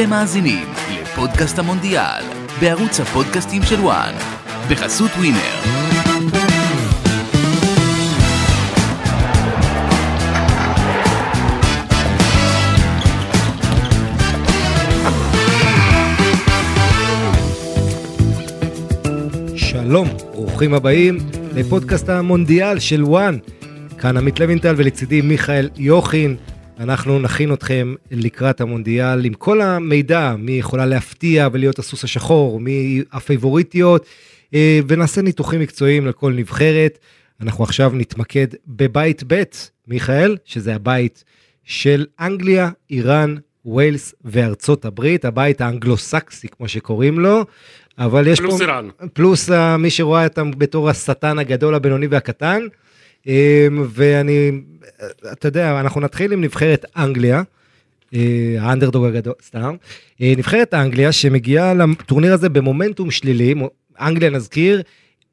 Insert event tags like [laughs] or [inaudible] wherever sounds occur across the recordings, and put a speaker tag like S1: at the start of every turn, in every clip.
S1: אתם מאזינים לפודקאסט המונדיאל, בערוץ הפודקאסטים של וואן, בחסות ווינר.
S2: שלום, ברוכים הבאים לפודקאסט המונדיאל של וואן. כאן עמית לוינטל ולצידי מיכאל יוכין. אנחנו נכין אתכם לקראת המונדיאל עם כל המידע, מי יכולה להפתיע ולהיות הסוס השחור, מי הפייבוריטיות, אה, ונעשה ניתוחים מקצועיים לכל נבחרת. אנחנו עכשיו נתמקד בבית ב', מיכאל, שזה הבית של אנגליה, איראן, ווילס וארצות הברית, הבית האנגלו-סקסי כמו שקוראים לו, אבל יש
S3: פלוס
S2: פה...
S3: איראן.
S2: פלוס אה, מי שרואה אותם בתור השטן הגדול, הבינוני והקטן. אה, ואני, אתה יודע, אנחנו נתחיל עם נבחרת אנגליה, אה, האנדרדוג הגדול, סתם. אה, נבחרת אנגליה שמגיעה לטורניר הזה במומנטום שלילי, אנגליה נזכיר,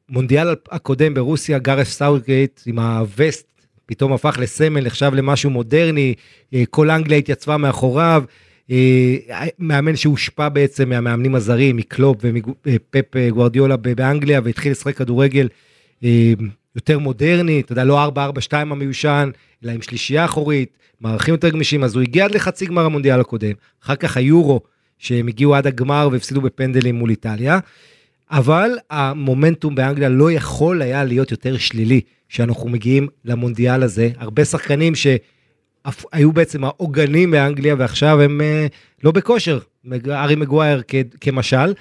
S2: מונדיאל הקודם ברוסיה, גארת' סאוטגייט עם הווסט, פתאום הפך לסמל, נחשב למשהו מודרני, אה, כל אנגליה התייצבה מאחוריו. מאמן שהושפע בעצם מהמאמנים הזרים, מקלופ ופפ גווארדיולה באנגליה, והתחיל לשחק כדורגל יותר מודרני, אתה יודע, לא 4-4-2 המיושן, אלא עם שלישייה אחורית, מערכים יותר גמישים, אז הוא הגיע עד לחצי גמר המונדיאל הקודם, אחר כך היורו, שהם הגיעו עד הגמר והפסידו בפנדלים מול איטליה, אבל המומנטום באנגליה לא יכול היה להיות יותר שלילי, שאנחנו מגיעים למונדיאל הזה, הרבה שחקנים שהיו בעצם העוגנים באנגליה ועכשיו הם אה, לא בכושר, ארי מגווייר כמשל,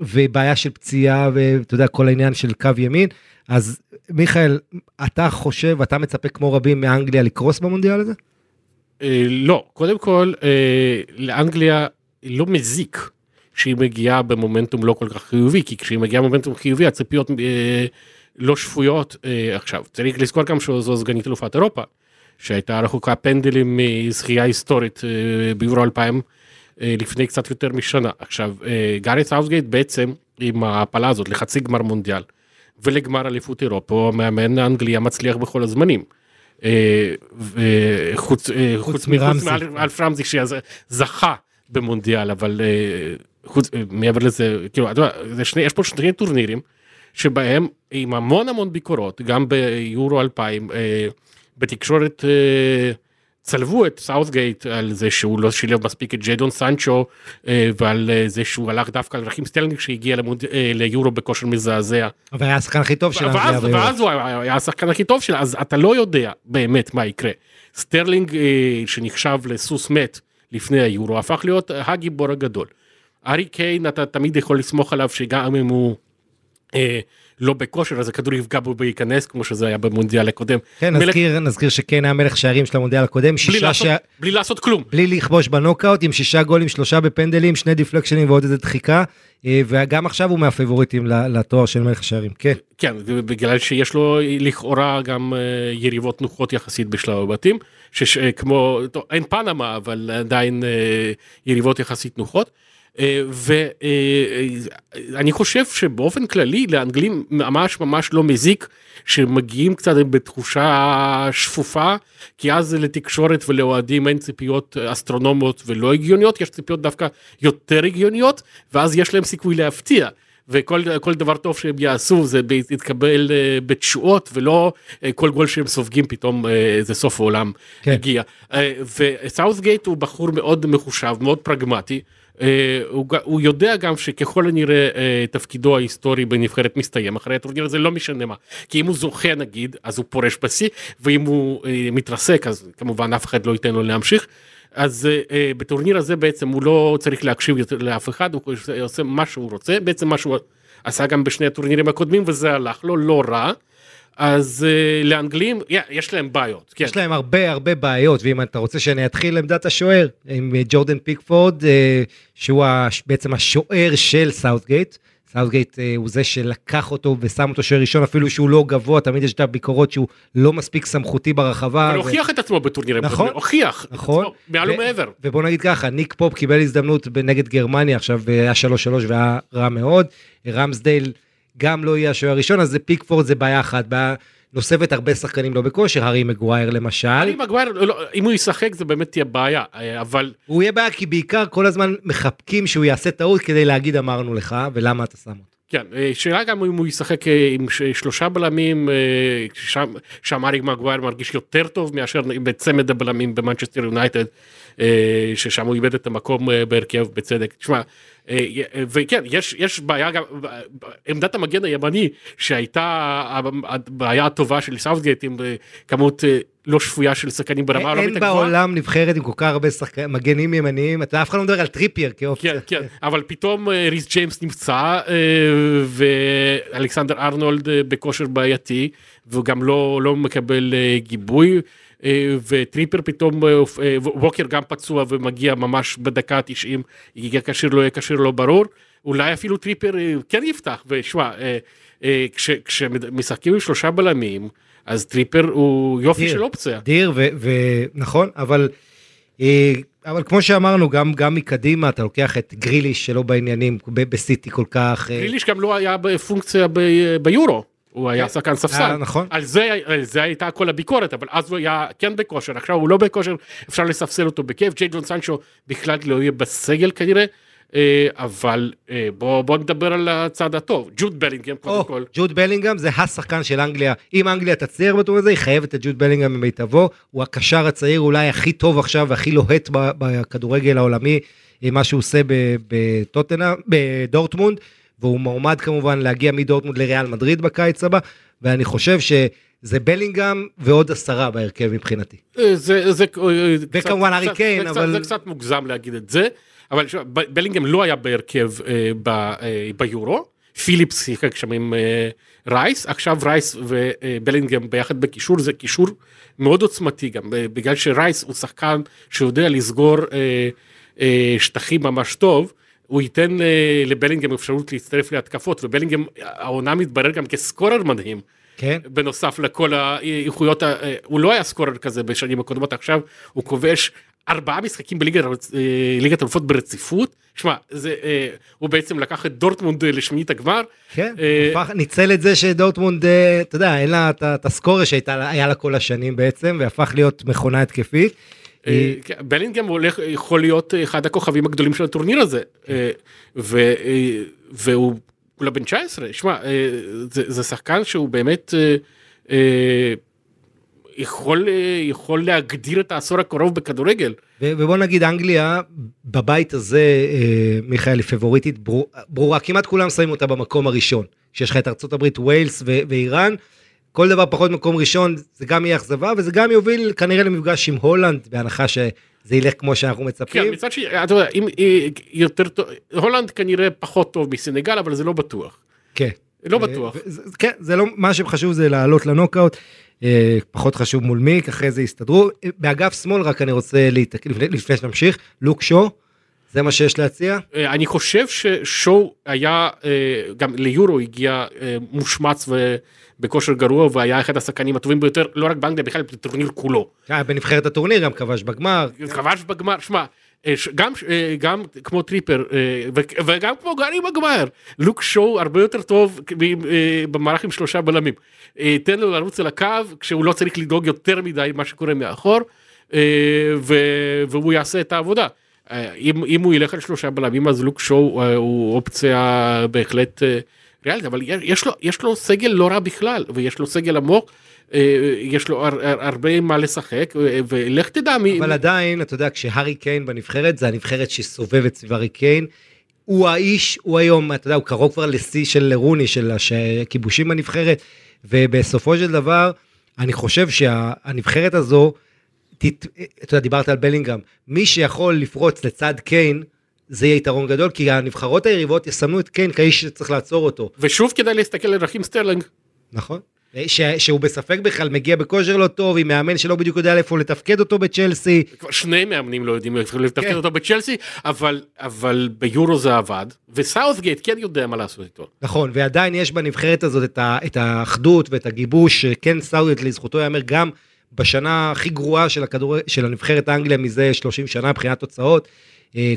S2: ובעיה של פציעה ואתה יודע כל העניין של קו ימין אז מיכאל אתה חושב אתה מצפה כמו רבים מאנגליה לקרוס במונדיאל הזה?
S3: אה, לא, קודם כל, אה, לאנגליה לא מזיק שהיא מגיעה במומנטום לא כל כך חיובי, כי כשהיא מגיעה במומנטום חיובי הציפיות אה, לא שפויות עכשיו. צריך לזכור גם שזו סגנית אלופת אירופה, שהייתה רחוקה פנדלים מזכייה היסטורית ביורו 2000 אה, לפני קצת יותר משנה. עכשיו, אה, גארי סאוסגייט בעצם עם ההעפלה הזאת לחצי גמר מונדיאל ולגמר אליפות אירופה, הוא מאמן האנגליה מצליח בכל הזמנים. אה, וחוץ אה, חוץ
S2: מרמזי.
S3: מאלף רמזי שזכה במונדיאל אבל אה, חוץ אה, מעבר לזה כאילו אתה יודע, שני, יש פה שני טורנירים שבהם עם המון המון ביקורות גם ביורו 2000 אה, בתקשורת אה, צלבו את סאוטגייט על זה שהוא לא שילב מספיק את ג'יידון סנצ'ו אה, ועל אה, זה שהוא הלך דווקא על רחים סטרלינג שהגיע למונד, אה, ליורו בכושר מזעזע
S2: אבל היה השחקן הכי טוב של אנגליה
S3: ואז. ואז הוא היה השחקן הכי טוב שלה, אז אתה לא יודע באמת מה יקרה. סטרלינג שנחשב לסוס מת לפני היורו הפך להיות הגיבור הגדול. הארי קיין אתה תמיד יכול לסמוך עליו שגם אם הוא לא בכושר אז הכדור יפגע בו וייכנס כמו שזה היה במונדיאל הקודם.
S2: כן
S3: מלך-
S2: נזכיר נזכיר שכן היה מלך שערים של המונדיאל הקודם
S3: בלי לעשות,
S2: שה-
S3: בלי לעשות כלום.
S2: בלי לכבוש בנוקאוט עם שישה גולים שלושה בפנדלים שני דיפלקשנים ועוד איזה דחיקה אה, וגם עכשיו הוא מהפייבוריטים ל- לתואר של מלך שערים כן
S3: כן, בגלל שיש לו לכאורה גם אה, יריבות נוחות יחסית בשלב הבתים, שש, אה, אין פנמה, אבל עדיין יריבות יחסית נוחות. ואני חושב שבאופן כללי לאנגלים ממש ממש לא מזיק שמגיעים קצת בתחושה שפופה כי אז לתקשורת ולאוהדים אין ציפיות אסטרונומיות ולא הגיוניות יש ציפיות דווקא יותר הגיוניות ואז יש להם סיכוי להפתיע. וכל כל דבר טוב שהם יעשו זה יתקבל אה, בתשואות ולא אה, כל גול שהם סופגים פתאום אה, זה סוף העולם
S2: כן.
S3: הגיע. אה, וסאות'גייט הוא בחור מאוד מחושב מאוד פרגמטי. אה, הוא, הוא יודע גם שככל הנראה אה, תפקידו ההיסטורי בנבחרת מסתיים אחרי הטורניר הזה לא משנה מה כי אם הוא זוכה נגיד אז הוא פורש בשיא ואם הוא אה, מתרסק אז כמובן אף אחד לא ייתן לו להמשיך. אז אה, בטורניר הזה בעצם הוא לא צריך להקשיב יותר לאף אחד, הוא עושה מה שהוא רוצה, בעצם מה שהוא עשה גם בשני הטורנירים הקודמים וזה הלך לו לא רע. אז אה, לאנגלים יא, יש להם בעיות, כן.
S2: יש להם הרבה הרבה בעיות ואם אתה רוצה שאני אתחיל עמדת השוער עם אה, ג'ורדן פיקפורד אה, שהוא הש- בעצם השוער של סאוטגייט. סאוטגייט אה, הוא זה שלקח אותו ושם אותו שוער ראשון אפילו שהוא לא גבוה תמיד יש את הביקורות שהוא לא מספיק סמכותי ברחבה.
S3: אבל
S2: ו-
S3: הוכיח את עצמו בטורנירים
S2: נכון,
S3: הוכיח,
S2: נכון.
S3: מעל
S2: ו-
S3: ומעבר.
S2: ובוא נגיד ככה, ניק פופ קיבל הזדמנות נגד גרמניה עכשיו, היה 3-3 והיה רע מאוד. רמסדייל גם לא יהיה השוער הראשון, אז זה פיקפורד זה בעיה אחת. בעיה נוספת הרבה שחקנים לא בכושר, הארי מגוויר למשל.
S3: הארי מגווייר, לא, אם הוא ישחק זה באמת תהיה בעיה, אה, אבל
S2: הוא יהיה בעיה כי בעיקר כל הזמן מחבקים שהוא יעשה טעות כדי להגיד אמרנו לך, ולמה אתה שם אותו.
S3: כן, אה, שאלה גם אם הוא ישחק אה, עם שלושה בלמים, שם, שם אריק מגווייר מרגיש יותר טוב מאשר בצמד הבלמים במנצ'סטר יונייטד, ששם הוא איבד את המקום בהרכב בצדק. תשמע, וכן, יש, יש בעיה גם, עמדת המגן הימני שהייתה הבעיה הטובה של סאוטגייט עם אה, כמות אה, לא שפויה של שחקנים ברמה העולמית
S2: הכי
S3: גבוהה.
S2: בעולם נבחרת עם כל כך הרבה שחקנים, מגנים ימניים, אתה אף אחד לא מדבר על טריפייר כאופציה.
S3: כן, כן, אבל פתאום אה, ריס ג'יימס נפצע אה, ואלכסנדר ארנולד אה, בכושר בעייתי והוא גם לא, לא מקבל גיבוי. וטריפייר פתאום, ווקר גם פצוע ומגיע ממש בדקה ה-90, יהיה כשיר לא יהיה כשיר לא ברור, אולי אפילו טריפייר כן יפתח. ושמע, כש- כשמשחקים עם שלושה בלמים אז טריפייר הוא יופי
S2: דיר.
S3: של אופציה.
S2: דיר, ונכון, אבל, אה, אבל כמו שאמרנו, גם, גם מקדימה אתה לוקח את גריליש שלא בעניינים בסיטי כל כך. אה,
S3: גריליש גם לא היה בפונקציה ב- ביורו, הוא היה שחקן ספסל.
S2: אה, נכון.
S3: על זה, על זה הייתה כל הביקורת, אבל אז הוא היה כן בכושר, עכשיו הוא לא בכושר, אפשר לספסל אותו בכיף, ג'יי ג'יידון סנצ'ו בכלל לא יהיה בסגל כנראה, אה, אבל אה, בוא, בוא נדבר על הצד הטוב, ג'וד בלינגהם קודם
S2: או,
S3: כל.
S2: ג'וד בלינגהם זה השחקן של אנגליה. אם אנגליה תצליח בטור הזה, היא חייבת את ג'וד בלינגהם במיטבו. הוא הקשר הצעיר אולי הכי טוב עכשיו והכי לוהט בכדורגל העולמי, אה, מה שהוא עושה ב- בטוטנאם, בדורטמונד, והוא מועמד כמובן להגיע מדורטמונד לריאל מדריד בקיץ הבא, ואני חושב שזה בלינגהם ועוד עשרה בהרכב מבחינתי.
S3: אה, זה, זה, אה,
S2: וכמובן
S3: קצת-
S2: קיין,
S3: זה
S2: אבל-
S3: זה קצת מוגזם להגיד את זה, אבל שמע, ב- בלינגהם לא היה בהרכב אה, ב, אה, ביורו, פיליפס שיחק שם עם אה, רייס, עכשיו רייס ובלינגהם ביחד בקישור, זה קישור מאוד עוצמתי גם, בגלל שרייס הוא שחקן שיודע לסגור שטחים ממש טוב. הוא ייתן לבלינגהם אפשרות להצטרף להתקפות ובלינגהם העונה מתברר גם כסקורר מדהים.
S2: כן?
S3: בנוסף לכל האיכויות, הוא לא היה סקורר כזה בשנים הקודמות, עכשיו הוא כובש ארבעה משחקים בליגת אה, אלופות ברציפות. שמע, זה, אה, הוא בעצם לקח את דורטמונד אה, לשמינית הגמר.
S2: כן,
S3: אה,
S2: הפך- ניצל את זה שדורטמונד, אה, אתה יודע, אין לה את ה- את הסקורר שהיה לה כל השנים בעצם, והפך להיות מכונה התקפית.
S3: אה, כן, בלינגהם הולך, יכול להיות אחד הכוכבים הגדולים של הטורניר הזה. ו- והוא כולה בן 19, שמע, זה, זה שחקן שהוא באמת יכול, אה, יכול להגדיר את העשור הקרוב בכדורגל.
S2: ו- ובוא נגיד אנגליה בבית הזה אה, מיכאל היא פבוריטית ברור- ברורה כמעט כולם שמים אותה במקום הראשון שיש לך את ארצות הברית ווילס ו- ואיראן כל דבר פחות מקום ראשון זה גם יהיה אכזבה וזה גם יוביל כנראה למפגש עם הולנד בהנחה שזה ילך כמו שאנחנו
S3: כן,
S2: מצפים.
S3: מצד שני, אתה יודע, אם אה, יותר טוב, הולנד כנראה פחות טוב מסנגל, אבל זה לא בטוח.
S2: כן.
S3: לא בטוח.
S2: כן זה לא מה שחשוב זה לעלות לנוקאוט. אה, פחות חשוב מול מי אחרי זה יסתדרו אה, באגף שמאל רק אני רוצה להתק... לפני, לפני שנמשיך לוק שו זה מה שיש להציע.
S3: אה, אני חושב ששואו היה, גם ליורו הגיע מושמץ ובכושר גרוע, והיה אחד השחקנים הטובים ביותר, לא רק באנגליה, בכלל בטורניר כולו.
S2: היה בנבחרת הטורניר גם כבש בגמר.
S3: כבש בגמר, שמע, גם, אה, גם כמו טריפר אה, וגם כמו גארי בגמר, לוק שואו הרבה יותר טוב אה, במערך עם שלושה בלמים. אה, תן לו לרוץ על הקו כשהוא לא צריך לדאוג יותר מדי מה שקורה מאחור, אה, והוא יעשה את העבודה. אה, אם, אם הוא ילך על שלושה בלמים אז לוק שואו אה, הוא אופציה בהחלט אה, ריאלית, אבל יש- לו, יש לו סגל לא רע בכלל, ויש לו סגל עמוק. אה, יש לו הר- הר- הרבה מה לשחק אה, ולך תדע מי
S2: אבל עדיין אתה יודע כשהארי קיין בנבחרת זה הנבחרת שסובבת סביב הארי קיין. הוא האיש הוא היום אתה יודע הוא קרוב כבר לשיא של רוני של הש- כיבושים בנבחרת ובסופו של דבר אני חושב שהנבחרת הזו. תת- אתה יודע דיברת על בלינגהאם מי שיכול לפרוץ לצד קיין זה יהיה יתרון גדול כי הנבחרות היריבות יסמנו את קיין כאיש שצריך לעצור אותו
S3: ושוב כדאי להסתכל על רחים סטרלינג.
S2: נכון. ש, שהוא בספק בכלל מגיע בכושר לא טוב עם מאמן שלא בדיוק יודע איפה לתפקד אותו בצ'לסי
S3: כבר שני מאמנים לא יודעים איך לתפקד
S2: כן.
S3: אותו בצ'לסי אבל אבל ביורו זה עבד וסאות'גייט כן יודע מה לעשות איתו.
S2: נכון ועדיין יש בנבחרת הזאת את, ה, את האחדות ואת הגיבוש שכן סאודיוט לזכותו ייאמר גם בשנה הכי גרועה של הכדור של הנבחרת האנגליה מזה 30 שנה מבחינת תוצאות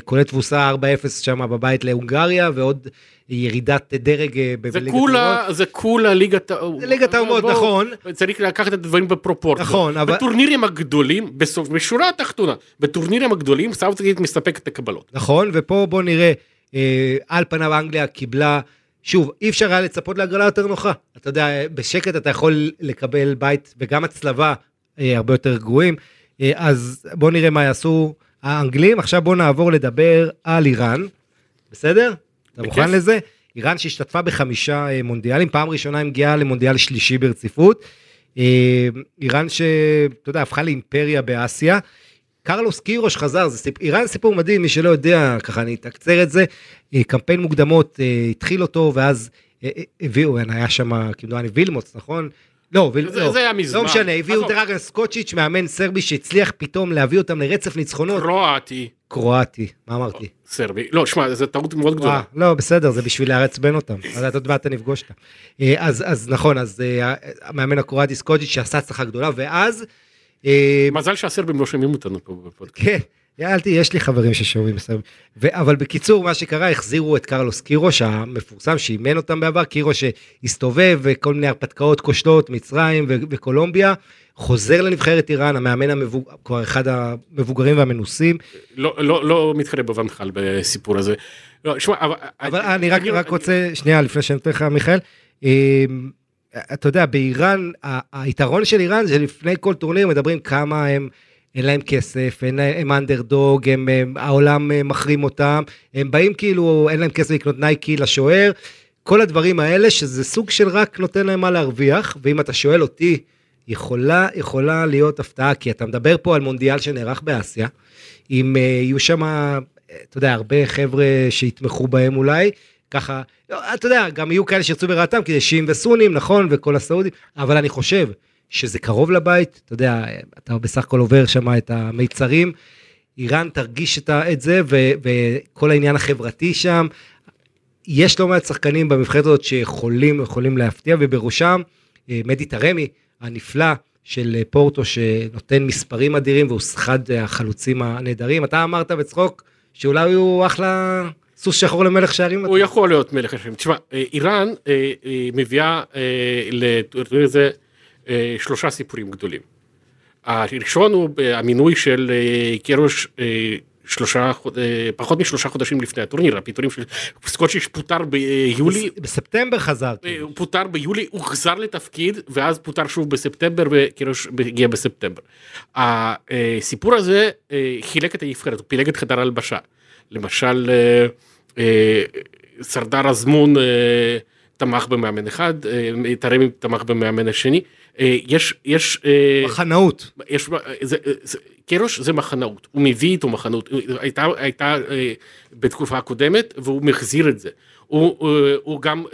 S2: כולל תבוסה 4-0 שם בבית להונגריה, ועוד ירידת דרג אה, בליגת האומות.
S3: זה כולה ליגת האומות.
S2: זה ליגת האומות,
S3: בואו,
S2: נכון.
S3: צריך לקחת את הדברים בפרופורציות.
S2: נכון, אבל-
S3: בטורנירים הגדולים, בסוף, בשורה התחתונה, בטורנירים הגדולים, סאוטגייט מספק את הקבלות.
S2: נכון, ופה בוא נראה, אה, על פניו אנגליה קיבלה, שוב, אי אפשר היה לצפות להגרלה יותר נוחה. אתה יודע, בשקט אתה יכול לקבל בית, וגם הצלבה אה, הרבה יותר גרועים. אה, אז בוא נראה מה יעשו האנגלים. עכשיו בוא נעבור לדבר על איראן, בסדר? אתה. מוכן לזה? איראן שהשתתפה בחמישה אה, מונדיאלים, פעם ראשונה היא מגיעה למונדיאל שלישי ברציפות. אה, איראן שאתה יודע, הפכה לאימפריה באסיה. קרלוס קירוש חזר, זה סיפ... איראן סיפור מדהים, מי שלא יודע, ככה אני אתקצר את זה. אה, קמפיין מוקדמות התחיל אותו, ואז הביאו, היה שם, כמדומני וילמוץ, נכון? לא.
S3: זה-
S2: לא,
S3: זה היה מזמן.
S2: לא משנה, הביאו. דרגן סקוצ'יץ', מאמן סרבי שהצליח פתאום להביא אותם לרצף ניצחונות.
S3: קרואטי,
S2: קרואטי, מה אמרתי?
S3: סרבי. לא, שמע, זו טעות מאוד גדולה.
S2: אה, לא, בסדר, זה בשביל לעצבן אותם. אז אתה עוד מעט אתה נפגוש אותם. אה, אז, אז נכון, אז אה, המאמן הקרואטי סקוצ'יץ' שעשה הצלחה גדולה, ואז...
S3: מזל שהסרבים לא שומעים אותנו פה בפודקאסט.
S2: כן, יאלתי, יש לי חברים ששומעים מסוים. ו- אבל בקיצור, מה שקרה, החזירו את קרלוס קירוש המפורסם, שאימן אותם בעבר, קירוש שהסתובב וכל מיני הרפתקאות כושלות, מצרים ו- וקולומביה, חוזר לנבחרת איראן, המאמן המבוג... כבר אחד המבוגרים והמנוסים.
S3: לא, לא, לא מתחרה בבנחל בסיפור הזה. לא, שמע, אבל...
S2: אבל אני רק, רק רוצה, שנייה, לפני שאני נותן לך, מיכאל, אה, אתה יודע, באיראן, היתרון של איראן זה לפני כל טורניר מדברים כמה הם, אין להם כסף, אין הם אנדרדוג, הם, הם, העולם אה, מחרים אותם, הם באים כאילו, אין להם כסף לקנות נייקי לשוער, כל הדברים האלה, שזה סוג של רק נותן להם מה להרוויח, ואם אתה שואל אותי, יכולה, יכולה להיות הפתעה, כי אתה מדבר פה על מונדיאל שנערך באסיה, אם אה, יהיו שם, אה, אתה יודע, הרבה חבר'ה שיתמכו בהם אולי, ככה, לא, אתה יודע, גם יהיו כאלה שירצו ברעתם, כי זה שיעים וסונים, נכון, וכל הסעודים, אבל אני חושב שזה קרוב לבית, אתה יודע, אתה בסך הכל עובר שם את המיצרים, איראן תרגיש את, זה, ו, וכל העניין החברתי שם, יש לא מעט שחקנים בנבחרת הזאת שיכולים יכולים להפתיע, ובראשם אה, מדי טרמי הנפלא של פורטו, שנותן מספרים אדירים, והוא אחד החלוצים הנהדרים. אתה אמרת בצחוק שאולי הוא אחלה סוס שחור למלך שערים.
S3: הוא יכול להיות מלך השם. תשמע, אה, איראן אה, אה, מביאה אה, לטורניר הזה שלושה סיפורים גדולים. הראשון הוא המינוי של אה, קירוש אה, שלושה, אה, פחות משלושה חודשים לפני הטורניר, הפיטורים של סקוצ'יש פוטר ביולי,
S2: בס- בספטמבר חזר.
S3: אה,
S2: כאילו.
S3: הוא פוטר ביולי, הוא חזר לתפקיד, ואז פוטר שוב בספטמבר, וקירוש הגיע בספטמבר. הסיפור הזה אה, חילק את הנבחרת, הוא פילג את חדר ההלבשה. למשל, אה, אה, סרדר אזמון אה, תמך במאמן אחד, אה, תרמי תמך במאמן השני. אה, יש, יש, אה,
S2: מחנאות.
S3: יש, זה, זה, קירוש זה מחנאות, הוא מביא איתו מחנאות, הייתה, הייתה בתקופה הקודמת והוא מחזיר את זה. הוא, הוא גם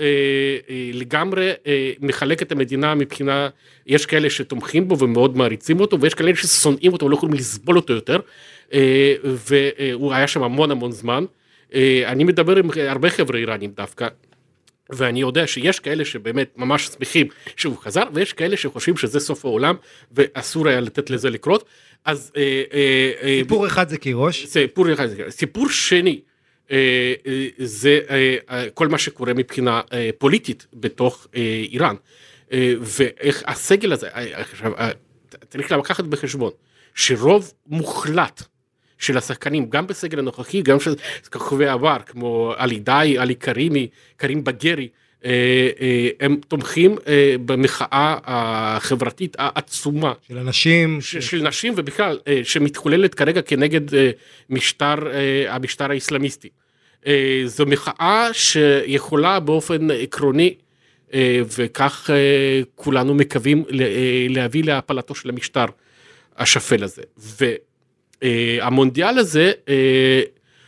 S3: לגמרי מחלק את המדינה מבחינה, יש כאלה שתומכים בו ומאוד מעריצים אותו ויש כאלה ששונאים אותו ולא יכולים לסבול אותו יותר והוא היה שם המון המון זמן. אני מדבר עם הרבה חבר'ה איראנים דווקא, ואני יודע שיש כאלה שבאמת ממש שמחים שהוא חזר, ויש כאלה שחושבים שזה סוף העולם, ואסור היה לתת לזה לקרות. אז אה, אה, אה,
S2: סיפור אחד זה קירוש.
S3: סיפור אחד, סיפור שני, אה, אה, זה אה, אה, כל מה שקורה מבחינה אה, פוליטית בתוך אה, איראן. אה, ואיך הסגל הזה, אה, אה, צריך לקחת בחשבון שרוב מוחלט של השחקנים, גם בסגל הנוכחי, גם של כוכבי עבר, כמו עלי דאי, עלי קרימי, קרים בגרי, אה, אה, הם תומכים אה, במחאה החברתית העצומה
S2: של אנשים.
S3: ש- של נשים ובכלל שמתחוללת כרגע כנגד משטר המשטר האסלאמיסטי. אה, זו מחאה שיכולה באופן עקרוני וכך כולנו מקווים להביא להפלתו של המשטר השפל הזה. והמונדיאל הזה אה,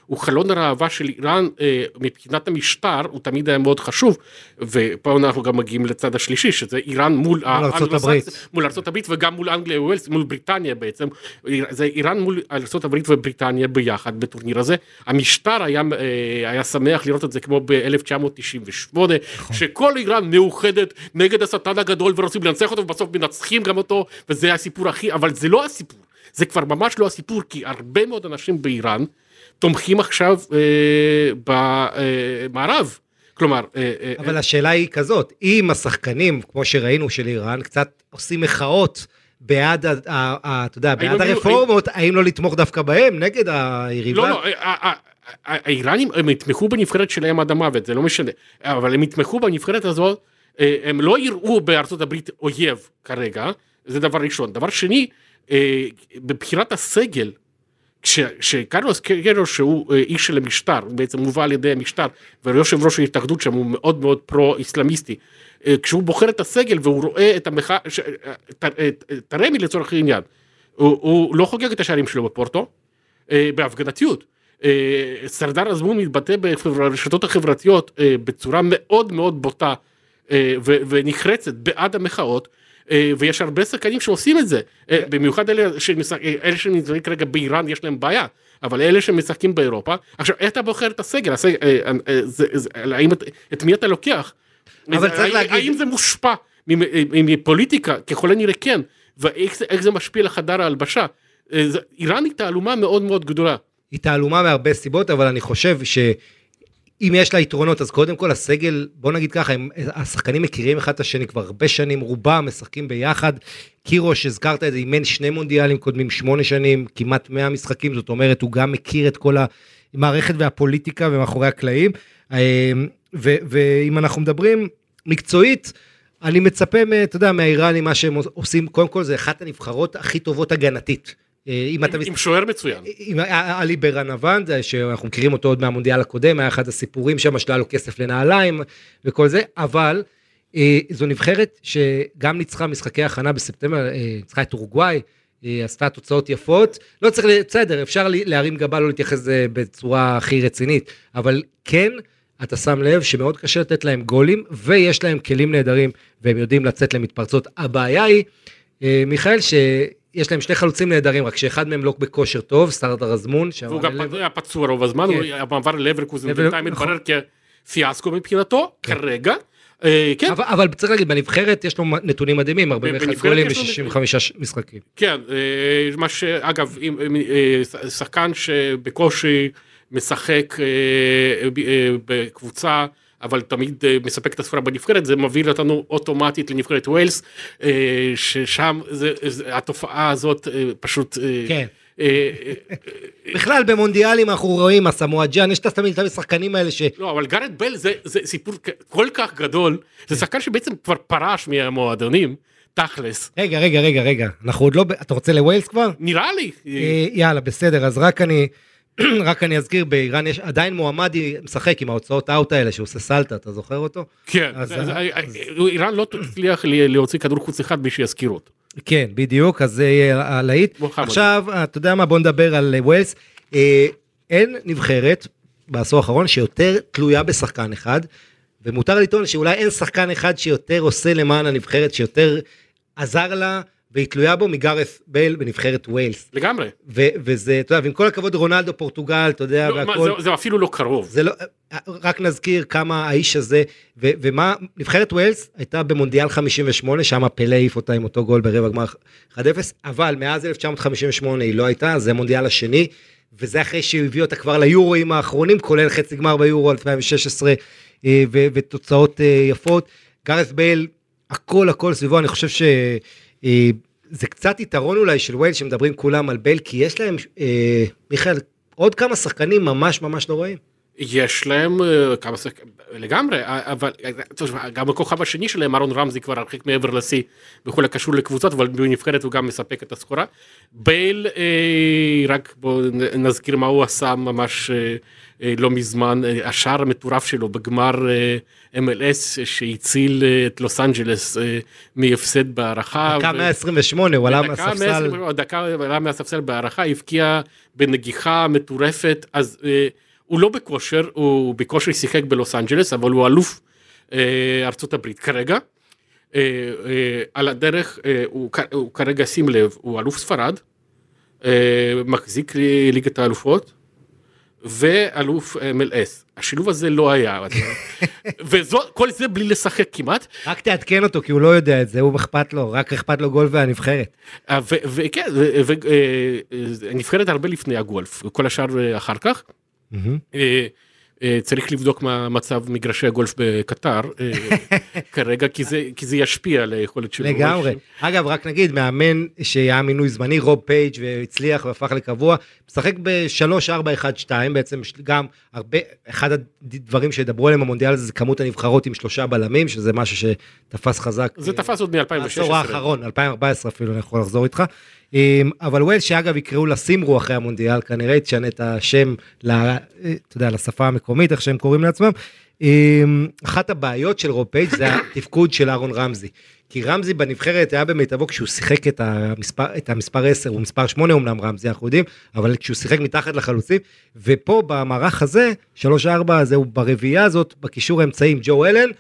S3: הוא חלון הראווה של איראן אה, מבחינת המשטר הוא תמיד היה מאוד חשוב ופה אנחנו גם מגיעים לצד השלישי שזה איראן מול
S2: הברית.
S3: מול הברית וגם מול אנגליה וווילס מול בריטניה בעצם. זה איראן מול הברית ובריטניה ביחד בטורניר הזה. המשטר היה אה, היה שמח לראות את זה כמו ב-1998 שכל איראן מאוחדת נגד השטן הגדול ורוצים לנצח אותו ובסוף מנצחים גם אותו וזה הסיפור הכי אבל זה לא הסיפור זה כבר ממש לא הסיפור כי הרבה מאוד אנשים באיראן תומכים עכשיו אה, במערב. כלומר, אה, אה,
S2: אבל השאלה היא כזאת, אם השחקנים, כמו שראינו של איראן, קצת עושים מחאות בעד, אתה יודע, בעד הרפורמות, האם לא לתמוך דווקא בהם, נגד היריבה?
S3: לא, לא, ה- ה- ה- האיראנים הם יתמכו בנבחרת שלהם עד המוות, זה לא משנה, אבל הם יתמכו בנבחרת הזאת, אה, הם לא יראו בארצות הברית אויב כרגע, זה דבר ראשון. דבר שני, אה, בבחירת הסגל, כש- שקרלוס קרו שהוא אה, איש של המשטר, הוא בעצם מובא על ידי המשטר, ויושב ראש ההתאחדות שם הוא מאוד מאוד פרו-אסלאמיסטי, אה, כשהוא בוחר את הסגל והוא רואה את המחאה, אה, את- הרמי לצורך העניין, הוא, הוא לא חוגג את השערים שלו בפורטו, אה, בהפגנתיות. אה, סרדר אזמון מתבטא ברשתות החברתיות אה, בצורה מאוד מאוד בוטה אה, ונחרצת בעד המחאות. אה, ויש הרבה שחקנים שעושים את זה, אה, במיוחד אלה שמשחק- אה, אלה שנמצאים כרגע באיראן יש להם בעיה, אבל אלה שמשחקים באירופה, עכשיו איך אתה בוחר את הסגל, הסגל זה- זה- האם את- את מי אתה לוקח?
S2: אבל צריך להגיד-
S3: האם זה מושפע מפוליטיקה? ככל הנראה כן, ואיך זה- משפיע לחדר ההלבשה? איראן היא תעלומה מאוד מאוד גדולה.
S2: היא תעלומה מהרבה סיבות, אבל אני חושב שאם יש לה יתרונות, אז קודם כל הסגל, בוא נגיד ככה, הם, השחקנים מכירים אחד את השני כבר הרבה שנים, רובם משחקים ביחד. קירוש, הזכרת את זה, אימן שני מונדיאלים קודמים, שמונה שנים, כמעט 100 משחקים, זאת אומרת, הוא גם מכיר את כל המערכת והפוליטיקה ומאחורי הקלעים. אה, ו- ואם אנחנו מדברים מקצועית, אני מצפה, אתה יודע, מהאיראנים, מה שהם עושים, קודם כל זה אחת הנבחרות הכי טובות הגנתית. אה, אם אתה
S3: עם שוער מצוין.
S2: עם עלי ברנבן, זה שאנחנו מכירים אותו עוד מהמונדיאל הקודם, היה אחד הסיפורים שם שלא היה לו כסף לנעליים וכל זה, אבל אה, זו נבחרת שגם ניצחה משחקי הכנה בספטמבר, אה, ניצחה את אורוגוואי, אה, עשתה תוצאות יפות, לא צריך, בסדר, אפשר להרים גבה, לא להתייחס לזה בצורה הכי רצינית, אבל כן, אתה שם לב שמאוד קשה לתת להם גולים, ויש להם כלים נהדרים, והם יודעים לצאת למתפרצות. הבעיה היא, אה, מיכאל, שיש להם שני חלוצים נהדרים, רק שאחד מהם לא בכושר טוב, סטארטר אזמון, שם-
S3: והוא גם היה פצוע רוב הזמן,
S2: כן.
S3: הוא המעבר ללברקוזן
S2: לבר-
S3: בינתיים
S2: נכון.
S3: מתברר כפיאסקו מבחינתו, כרגע. אה, כן,
S2: אבל, אבל צריך להגיד, בנבחרת יש לו נתונים מדהימים, 41
S3: בנבחרת
S2: גולים
S3: יש לו
S2: ב-65 משחקים.
S3: כן, אה, מה שאגב, אה, שחקן שבקושי משחק בקבוצה, אבל תמיד אה, מספק את הספרה בנבחרת, זה מביא אותנו אוטומטית לנבחרת ווילס, אה, ששם זה- זה- התופעה הזאת אה, פשוט...
S2: כן. בכלל במונדיאלים אנחנו רואים, הסמואג'אן, יש תמיד את השחקנים האלה ש...
S3: לא, אבל גארד בל זה, זה סיפור כל כך גדול, זה שחקן שבעצם כבר פרש מהמועדונים, תכלס,
S2: רגע, רגע, רגע, רגע, אנחנו עוד לא... אתה רוצה לווילס כבר?
S3: נראה לי.
S2: יאללה, בסדר, אז רק אני... [clears throat] רק אני אזכיר, באיראן יש עדיין מועמד משחק עם ההוצאות אאוט האלה שעושה סלטה, אתה זוכר אותו?
S3: כן,
S2: אז-
S3: זה- זה- איראן לא תצליח להוציא כדור חוץ אחד בלי שיזכירו אותו.
S2: כן, בדיוק, אז זה יהיה הלהיט. עכשיו, אתה יודע מה, בוא נדבר על אה, ווילס. אה, אין נבחרת בעשור האחרון שיותר תלויה בשחקן אחד, ומותר לטעון שאולי אין שחקן אחד שיותר עושה למען הנבחרת, שיותר עזר לה והיא תלויה בו בגארת' בייל בנבחרת וויילס.
S3: לגמרי.
S2: ו- וזה, אתה יודע, ועם כל הכבוד רונלדו פורטוגל, אתה יודע,
S3: לא,
S2: והכל.
S3: זה- זה אפילו לא קרוב.
S2: זה לא, רק נזכיר כמה האיש הזה, ו, ומה, נבחרת וויילס הייתה במונדיאל 58, שם פלה העיף אותה עם אותו גול ברבע גמר 1-0, אבל מאז 1958 היא לא הייתה, זה המונדיאל השני, וזה אחרי שהוא הביא אותה כבר ליורואים האחרונים, כולל חצי גמר ביורו 2016, אה, ו, ותוצאות אה, יפות. גארת' בייל, הכל הכל סביבו, אני חושב ש... אה, זה קצת יתרון אולי של וויילס שמדברים כולם על בייל, כי יש להם, אה, מיכאל, עוד כמה שחקנים ממש ממש לא רואים.
S3: יש להם אה, כמה שחקנים, לגמרי, אה, אבל אה, גם הכוכב השני שלהם, ארון רמזי כבר הרחיק מעבר לשיא בכל הקשור לקבוצות, אבל בנבחרת הוא גם מספק את הסחורה. בייל, אה, רק בואו נזכיר מה הוא עשה ממש אה, לא מזמן, אה, השער המטורף שלו בגמר אה, MLS שהציל אה, את לוס אנג'לס אה, מהפסד בהערכה.
S2: דקה
S3: ו-
S2: 128, הוא עלה מהספסל.
S3: 120, דקה הוא עלה מהספסל בהערכה, הבקיע בנגיחה מטורפת, אז אה, הוא לא בכושר, הוא בכושר שיחק בלוס אנג'לס, אבל הוא אלוף אה, ארצות הברית כרגע. אה, אה, על הדרך, אה, הוא, הוא כרגע, שים לב, הוא אלוף ספרד, אה, מחזיק לי- ליגת האלופות, ואלוף MLS. השילוב הזה לא היה. [laughs] וכל זה בלי לשחק כמעט.
S2: רק תעדכן אותו, כי הוא לא יודע את זה, הוא אכפת לו, רק אכפת לו גולף והנבחרת.
S3: אה, וכן, נבחרת הרבה לפני הגולף, כל השאר אה, אחר כך. אה, אה, צריך לבדוק מה מצב מגרשי הגולף בקטר אה, [laughs] כרגע, כי זה, כי זה ישפיע על היכולת שלו.
S2: לגמרי. אגב, רק נגיד, מאמן שהיה מינוי זמני, רוב פייג' והצליח והפך לקבוע, משחק ב-3-4-1-2, בעצם גם הרבה, אחד הדברים שידברו עליהם במונדיאל זה כמות הנבחרות עם שלושה בלמים, שזה משהו שתפס חזק.
S3: זה תפס עוד מ-2016.
S2: העשור האחרון, 2014 אפילו, אני יכול לחזור איתך. אמ, אבל וויילס שאגב יקראו לה קמרי אחרי המונדיאל כנראה תשנה את השם ל, אתה יודע, לשפה המקומית איך שהם קוראים לעצמם. אמ, אחת הבעיות של רוב פייג' זה התפקוד של ארון רמזי. כי רמזי בנבחרת היה במיטבו כשהוא שיחק את המספר, את המספר 10, הוא מספר 8 אמנם רמזי, אנחנו יודעים, אבל כשהוא שיחק מתחת לחלוצים, ופה במערך הזה, 3-4 הזה הוא ברביעייה הזאת, בקישור האמצעי עם ג'ו אלן, אה,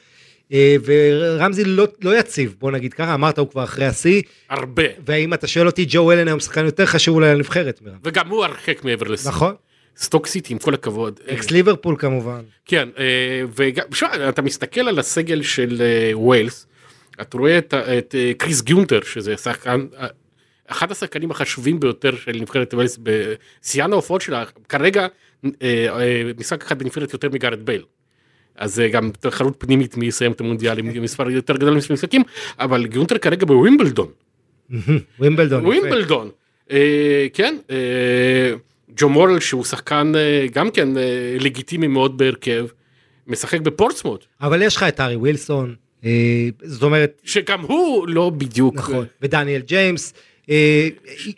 S2: ורמזי לא, לא יציב, בוא נגיד ככה, אמרת הוא כבר אחרי השיא.
S3: הרבה.
S2: ואם אתה שואל אותי, ג'ו אלן היום שחקן יותר חשוב אולי לנבחרת.
S3: וגם הוא הרחק מעבר לשיא.
S2: נכון.
S3: סטוק סיטי עם כל הכבוד.
S2: אקס ליברפול כמובן.
S3: כן, אה, וגם, אתה מסתכל על הסגל של אה, ווילס, אתה רואה את, את קריס גונטר, שזה שחקן, אחד השחקנים החשובים ביותר של נבחרת ווילס, בשיאן ההופעות שלה, כרגע משחק אחד בנבחרת יותר מגארד בייל. אז זה גם תחרות פנימית מי יסיים את המונדיאל עם מספר יותר גדול משחקים, אבל גונטר כרגע בווימבלדון. [laughs]
S2: ווימבלדון.
S3: ווימבלדון. אה, כן, אה, ג'ו מורל שהוא שחקן אה, גם כן לגיטימי מאוד בהרכב, משחק בפורטסמות'.
S2: אבל יש לך את הארי ווילסון, זאת אומרת...
S3: שגם הוא לא בדיוק.
S2: נכון, ודניאל ג'יימס. אה,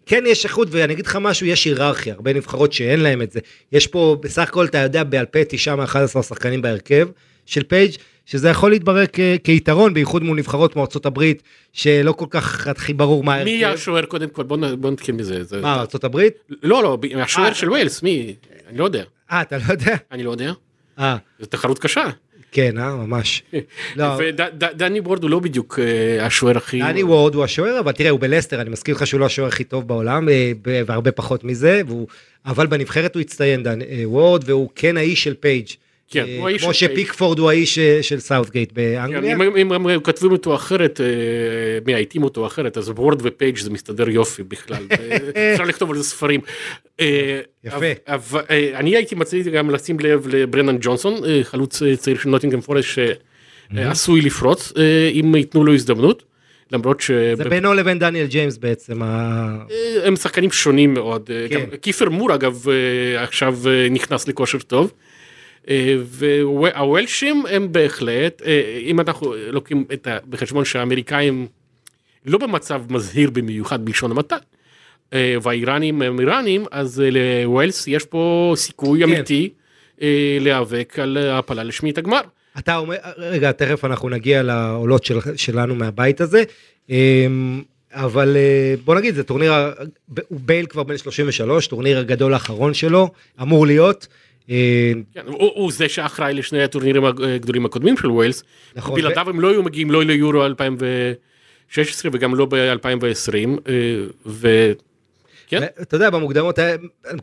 S2: כן יש איכות ואני אגיד לך משהו יש היררכיה הרבה נבחרות שאין להם את זה יש פה בסך הכל אתה יודע בעל פה תשעה מ-11 שחקנים בהרכב של פייג' שזה יכול להתברר כיתרון בייחוד מול נבחרות כמו הברית שלא כל כך הכי ברור מה
S3: ההרכב. מי השוער קודם כל בוא, בוא נתחיל מזה.
S2: זה, מה ארצות הברית?
S3: לא לא השוער של ווילס מי אני לא יודע.
S2: אה אתה לא יודע?
S3: אני לא יודע.
S2: אה.
S3: זו תחרות קשה.
S2: כן, אה, ממש.
S3: ודני וורד הוא לא בדיוק אה, השוער הכי...
S2: דני וורד הוא השוער, אבל תראה, הוא בלסטר, אני מזכיר לך שהוא לא השוער הכי טוב בעולם, אה, והרבה פחות מזה, אבל בנבחרת הוא הצטיין, דני וורד, והוא כן האיש של פייג'.
S3: כן,
S2: הוא האיש כמו שפיקפורד הוא האיש אה, של סאוטגייט באנגליה.
S3: כן, אם הם כותבים אותו אחרת, מאייתים אותו אחרת, אז וורד ופייג' זה מסתדר יופי בכלל. [laughs] אפשר לכתוב על זה ספרים.
S2: יפה.
S3: אני הייתי מציע גם לשים לב לברנן ג'ונסון, חלוץ צעיר של נוטינגרם פורש, שעשוי לפרוץ, אם ייתנו לו הזדמנות. למרות ש...
S2: זה בינו לבין דניאל ג'יימס בעצם.
S3: הם שחקנים שונים מאוד. כן. קיפר מור אגב עכשיו נכנס לכושר טוב. והוולשים הם בהחלט, אם אנחנו לוקחים את בחשבון שהאמריקאים לא במצב מזהיר במיוחד בלשון המעטה, והאיראנים הם איראנים, אז לווילס יש פה סיכוי כן. אמיתי להיאבק על העפלה לשמינית הגמר.
S2: אתה אומר, רגע, תכף אנחנו נגיע לעולות של, שלנו מהבית הזה, אבל בוא נגיד, זה טורניר, הוא בייל כבר בן 33, טורניר הגדול האחרון שלו, אמור להיות.
S3: כן, הוא, הוא זה שאחראי לשני הטורנירים הגדולים הקודמים של ווילס, נכון, בלעדיו ו... הם לא היו מגיעים לא ליורו 2016 וגם לא ב-2020, ו...
S2: כן. אתה יודע במוקדמות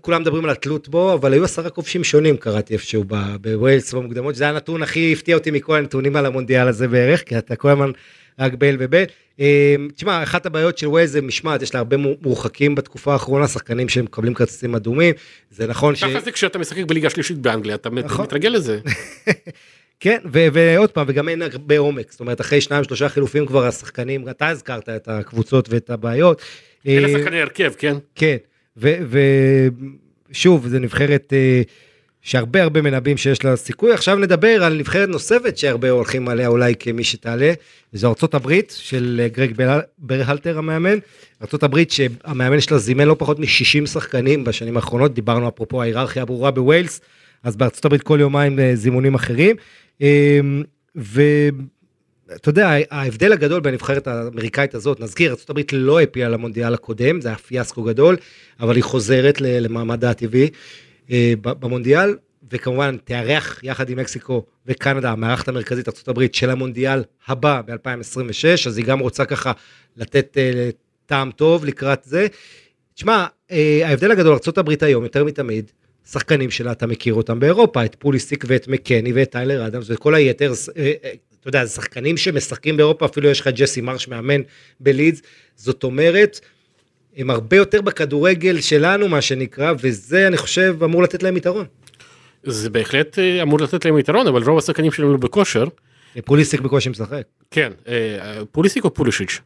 S2: כולם מדברים על התלות בו אבל היו עשרה כובשים שונים קראתי איפשהו בווילס במוקדמות שזה הנתון הכי הפתיע אותי מכל הנתונים על המונדיאל הזה בערך כי אתה כל הזמן רק בייל ובייל. אמ, תשמע אחת הבעיות של ווילס זה משמעת יש לה הרבה מורחקים בתקופה האחרונה שחקנים שמקבלים כרטיסים אדומים זה נכון
S3: ש... ככה זה כשאתה משחק בליגה שלישית באנגליה אתה נכון. מתרגל לזה. [laughs]
S2: כן, ו- ועוד פעם, וגם אין הרבה עומק, זאת אומרת, אחרי שניים, שלושה חילופים כבר השחקנים, אתה הזכרת את הקבוצות ואת הבעיות.
S3: אלה אה, שחקני הרכב, כן?
S2: כן, ושוב, זה נבחרת אה, שהרבה הרבה מנבאים שיש לה סיכוי. עכשיו נדבר על נבחרת נוספת שהרבה הולכים עליה אולי כמי שתעלה, וזו ארצות הברית של אה, גרג ברהלטר המאמן. ארצות הברית שהמאמן שלה זימן לא פחות מ-60 שחקנים בשנים האחרונות, דיברנו אפרופו ההיררכיה הברורה בווילס, אז בארצות הברית כל יומיים זימונים אחרים. ו... אתה יודע, ההבדל הגדול בנבחרת האמריקאית הזאת, נזכיר, ארה"ב לא העפילה למונדיאל הקודם, זה היה פיאסקו גדול, אבל היא חוזרת למעמדה הטבעי אה, במונדיאל, וכמובן תארח יחד עם מקסיקו וקנדה, המארחת המרכזית ארה"ב של המונדיאל הבא ב-2026, אז היא גם רוצה ככה לתת אה, טעם טוב לקראת זה. תשמע, אה, ההבדל הגדול, ארה"ב היום יותר מתמיד, שחקנים שלה, אתה מכיר אותם באירופה, את פוליסיק ואת מקני ואת טיילר אדמס וכל היתר, אה, אה, אתה יודע, שחקנים שמשחקים באירופה, אפילו יש לך ג'סי מרש מאמן בלידס, זאת אומרת, הם הרבה יותר בכדורגל שלנו, מה שנקרא, וזה, אני חושב, אמור לתת להם יתרון.
S3: זה בהחלט אה, אמור לתת להם יתרון, אבל רוב השחקנים שלנו בכושר.
S2: פוליסיק בקושי משחק.
S3: כן, אה, פוליסיק או פולישיץ'?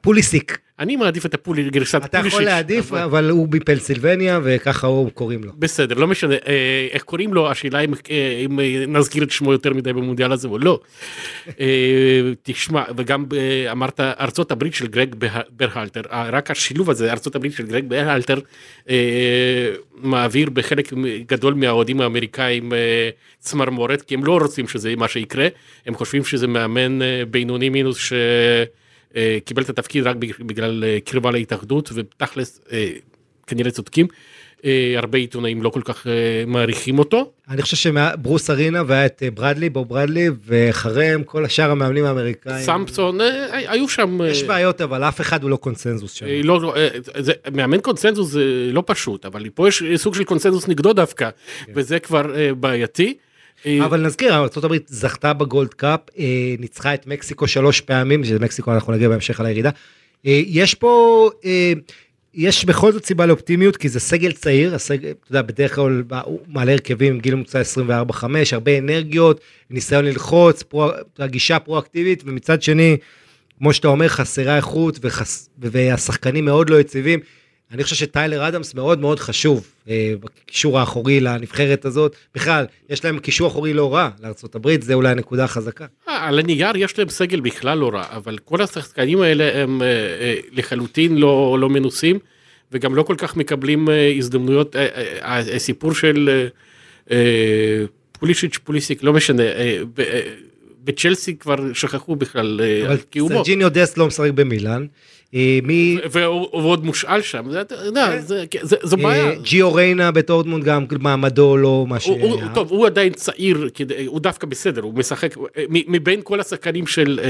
S2: פוליסיק.
S3: אני מעדיף את הפולי, גרסת
S2: אתה. יכול להעדיף,
S3: אבל-
S2: אבל הוא מפנסילבניה, וככה הוא קוראים לו.
S3: בסדר, לא משנה, אה, איך קוראים לו, השאלה אם, אה, אם אה, נזכיר את שמו יותר מדי במונדיאל הזה או לא. תשמע, וגם אמרת ארצות הברית של גרג ברהלטר, רק השילוב הזה, ארצות הברית של גרג ברהלטר, מעביר בחלק גדול מהאוהדים האמריקאים צמרמורת, כי הם לא רוצים שזה מה שיקרה, הם חושבים שזה מאמן בינוני מינוס ש... אה, קיבל את התפקיד רק בג- בגלל אה, קרבה להתאחדות ותכלס אה, כנראה צודקים. הרבה עיתונאים לא כל כך מעריכים אותו.
S2: אני חושב שברוס ארינה והיה את ברדלי, בוב ברדלי, ואחריהם כל השאר המאמנים האמריקאים.
S3: סמפסון, היו שם...
S2: יש בעיות, אבל אף אחד הוא לא קונצנזוס שם.
S3: לא, לא, זה, מאמן קונצנזוס זה לא פשוט, אבל פה יש סוג של קונצנזוס נגדו דווקא, וזה כבר בעייתי. אה,
S2: אבל נזכיר, ארה"ב זכתה בגולד קאפ, אה, ניצחה את מקסיקו שלוש פעמים, שזה מקסיקו אנחנו נגיע בהמשך על הירידה. אה, יש פה, יש בכל זאת סיבה לאופטימיות, כי זה סגל צעיר, הסגל, אתה יודע, בדרך כלל הוא מעלה הרכבים גיל ממוצע 24-5, הרבה אנרגיות, ניסיון ללחוץ, פרו, גישה פרואקטיבית, ומצד שני, כמו שאתה אומר, חסרה איכות, וחס, והשחקנים מאוד לא יציבים. אני חושב שטיילר אדמס מאוד מאוד חשוב אה, בקישור האחורי לנבחרת הזאת. בכלל, יש להם קישור אחורי לא רע לארה"ב, זה אולי הנקודה החזקה.
S3: אה, על הנייר יש להם סגל בכלל לא רע, אבל כל השחקנים האלה הם אה, אה, לחלוטין לא, לא מנוסים, וגם לא כל כך מקבלים אה, הזדמנויות, אה, אה, אה, הסיפור של אה, אה, פולישיץ' פוליסיק, לא משנה, אה, אה, בצ'לסי כבר שכחו בכלל אה,
S2: אבל
S3: קיומו,
S2: סרג'יניו דסט לא משחק במילאן. אה, מי...
S3: והוא עוד מושאל שם, זה- זה- זו בעיה.
S2: אה, ג'יו ריינה בטורטמונד גם מעמדו לא מה שהיה.
S3: טוב, הוא עדיין צעיר, הוא דווקא בסדר, הוא משחק, מבין כל השחקנים של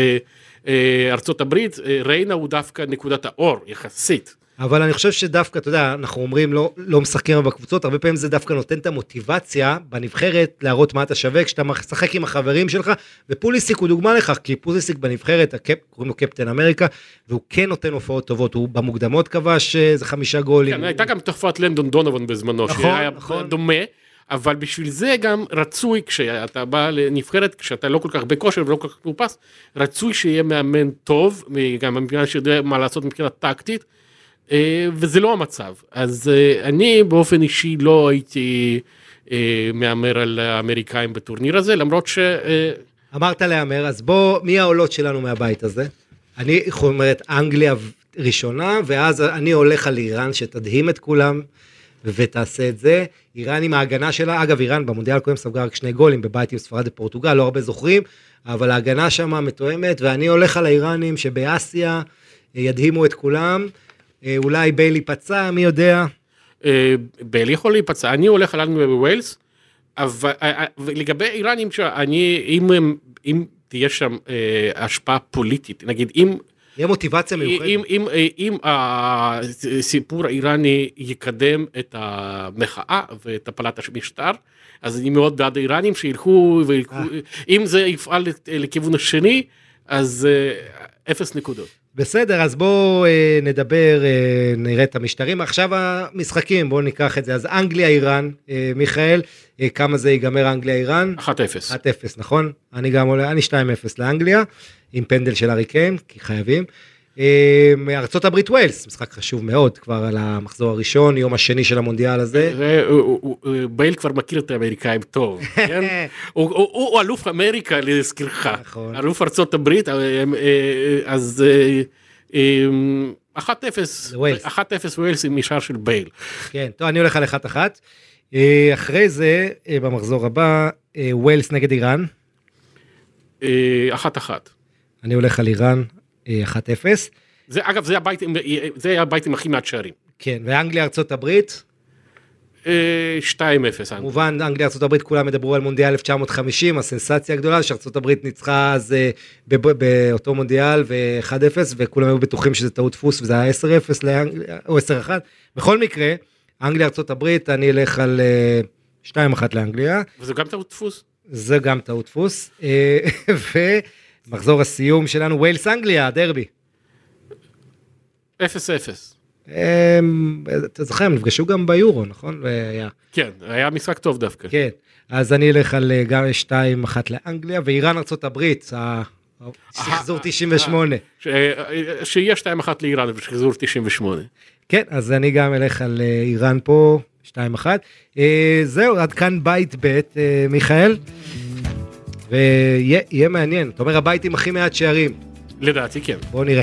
S3: ארצות הברית, ריינה הוא דווקא נקודת האור, יחסית.
S2: אבל אני חושב שדווקא, אתה יודע, אנחנו אומרים לא, לא משחקים בקבוצות, הרבה פעמים זה דווקא נותן את המוטיבציה בנבחרת להראות מה אתה שווה כשאתה משחק עם החברים שלך, ופוליסיק הוא דוגמה לכך, כי פוליסיק בנבחרת, הקפ, קוראים לו קפטן אמריקה, והוא כן נותן הופעות טובות, הוא במוקדמות כבש איזה חמישה גולים.
S3: כן, הייתה גם תופעת לנדון דונובן בזמנו,
S2: נכון,
S3: שהיה
S2: נכון.
S3: דומה, אבל בשביל זה גם רצוי, כשאתה בא לנבחרת, כשאתה לא כל כך בכושר ולא כל כך מאופס, רצוי שיהיה מאמן טוב, גם מאמן שיודע מה לעשות מבחינה טקטית, אה, וזה לא המצב. אז אה, אני באופן אישי לא הייתי אה, מהמר על האמריקאים בטורניר הזה, למרות ש... אה,
S2: אמרת להמר, אז בוא, מי העולות שלנו מהבית הזה? אני אומרת אנגליה ראשונה, ואז אני הולך על איראן שתדהים את כולם, ותעשה את זה. איראן עם ההגנה שלה, אגב איראן במונדיאל הקודם ספגה רק שני גולים בבית עם ספרד ופורטוגל, לא הרבה זוכרים, אבל ההגנה שם מתואמת, ואני הולך על האיראנים שבאסיה אה, ידהימו את כולם. אה, אולי ביילי פצע, מי יודע?
S3: אה, בייל יכול להיפצע, אני הולך על אנגליה בווילס, אבל אה, ולגבי איראנים, אני, אם, הם- אם תהיה שם אה, השפעה פוליטית, נגיד אם,
S2: יהיה מוטיבציה מיוחדת.
S3: אם, אם, אה, אם הסיפור האיראני יקדם את המחאה ואת הפלת המשטר, אז אני מאוד בעד האיראנים שילכו, וילכו. אם זה יפעל לכיוון השני, אז אפס נקודות.
S2: בסדר, אז בואו אה, נדבר, אה, נראה את המשטרים. עכשיו המשחקים, בואו ניקח את זה. אז אנגליה, איראן, אה, מיכאל, אה, כמה זה ייגמר אנגליה, איראן?
S3: 1-0.
S2: 1-0, נכון? אני גם עולה, אני 2-0 לאנגליה, עם פנדל של ארי קיין, כי חייבים. אה, ארצות הברית ווילס, משחק חשוב מאוד כבר על המחזור הראשון, יום השני של המונדיאל הזה.
S3: הוא- בייל כבר מכיר את האמריקאים טוב, [laughs] כן? הוא- אלוף אמריקה להזכירך,
S2: נכון.
S3: אלוף ארצות הברית, אה, אה, אז אה, אה, 1-0,
S2: לווילס.
S3: 1-0 ווילס עם שער של בייל.
S2: כן, טוב, אני הולך על 1-1. אה, אחרי זה, אה, במחזור הבא, אה, ווילס נגד איראן.
S3: אה, 1-1.
S2: אני הולך על איראן, אה, 1-0.
S3: זה אגב זה הבית זה היה הבית עם הכי מעט שערים.
S2: כן, ואנגליה ארצות הברית,
S3: אה, 2-0. אנגליה.
S2: כמובן אנגליה ארצות הברית כולם ידברו על מונדיאל 1950 הסנסציה הגדולה שארצות הברית ניצחה אז אה, באותו מונדיאל ו-1-0 וכולם היו בטוחים שזה טעות דפוס וזה היה 10-0 לאנגליה, או 10-1 בכל מקרה אנגליה, ארה"ב, אני אלך על אה, 2-1 לאנגליה.
S3: וזה גם טעות דפוס.
S2: זה גם טעות דפוס. אה, [laughs] ומחזור הסיום שלנו, ווילס אנגליה, דרבי.
S3: 0-0.
S2: אה, אתה זוכר, הם נפגשו גם ביורו, נכון? והיה.
S3: כן, היה משחק טוב דווקא.
S2: כן, אז אני אלך על אה, גם 2-1 לאנגליה, ואיראן ארה"ב, השחזור 98.
S3: ש- אה, שיהיה 2-1 לאיראן ושחזור 98.
S2: כן, אז אני גם אלך על אה, איראן פה, 2-1. אה, זהו, עד כאן בית ב', אה, מיכאל. ויהיה יהיה מעניין. אתה אומר הבית עם הכי מעט שערים.
S3: לדעתי כן.
S2: בואו נראה.